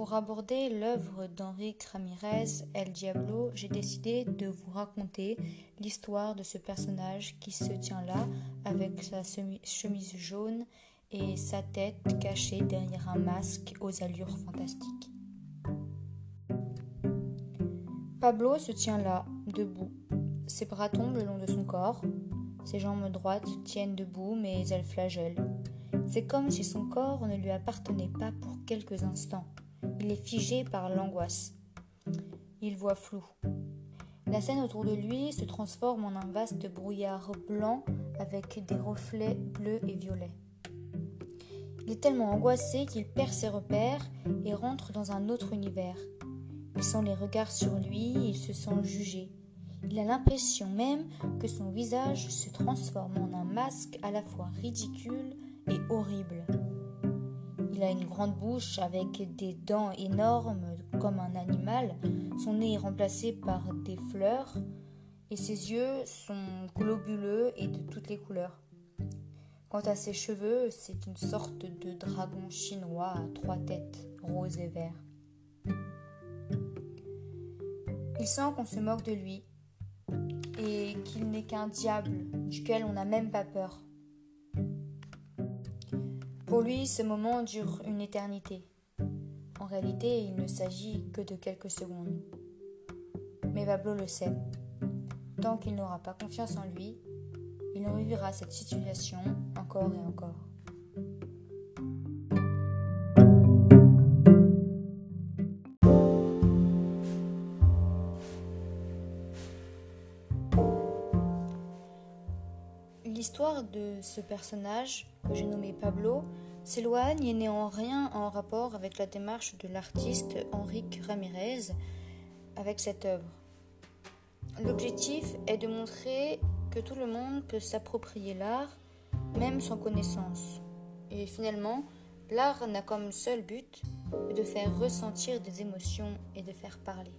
Pour aborder l'œuvre d'Henrique Ramirez, El Diablo, j'ai décidé de vous raconter l'histoire de ce personnage qui se tient là avec sa chemise jaune et sa tête cachée derrière un masque aux allures fantastiques. Pablo se tient là, debout. Ses bras tombent le long de son corps. Ses jambes droites tiennent debout, mais elles flagellent. C'est comme si son corps ne lui appartenait pas pour quelques instants. Il est figé par l'angoisse. Il voit flou. La scène autour de lui se transforme en un vaste brouillard blanc avec des reflets bleus et violets. Il est tellement angoissé qu'il perd ses repères et rentre dans un autre univers. Il sent les regards sur lui il se sent jugé. Il a l'impression même que son visage se transforme en un masque à la fois ridicule et horrible. Il a une grande bouche avec des dents énormes comme un animal. Son nez est remplacé par des fleurs et ses yeux sont globuleux et de toutes les couleurs. Quant à ses cheveux, c'est une sorte de dragon chinois à trois têtes, rose et vert. Il sent qu'on se moque de lui et qu'il n'est qu'un diable duquel on n'a même pas peur. Pour lui, ce moment dure une éternité. En réalité, il ne s'agit que de quelques secondes. Mais Pablo le sait. Tant qu'il n'aura pas confiance en lui, il revivra cette situation encore et encore. L'histoire de ce personnage, j'ai nommé Pablo, s'éloigne et n'est en rien en rapport avec la démarche de l'artiste Henrique Ramirez avec cette œuvre. L'objectif est de montrer que tout le monde peut s'approprier l'art, même sans connaissance. Et finalement, l'art n'a comme seul but de faire ressentir des émotions et de faire parler.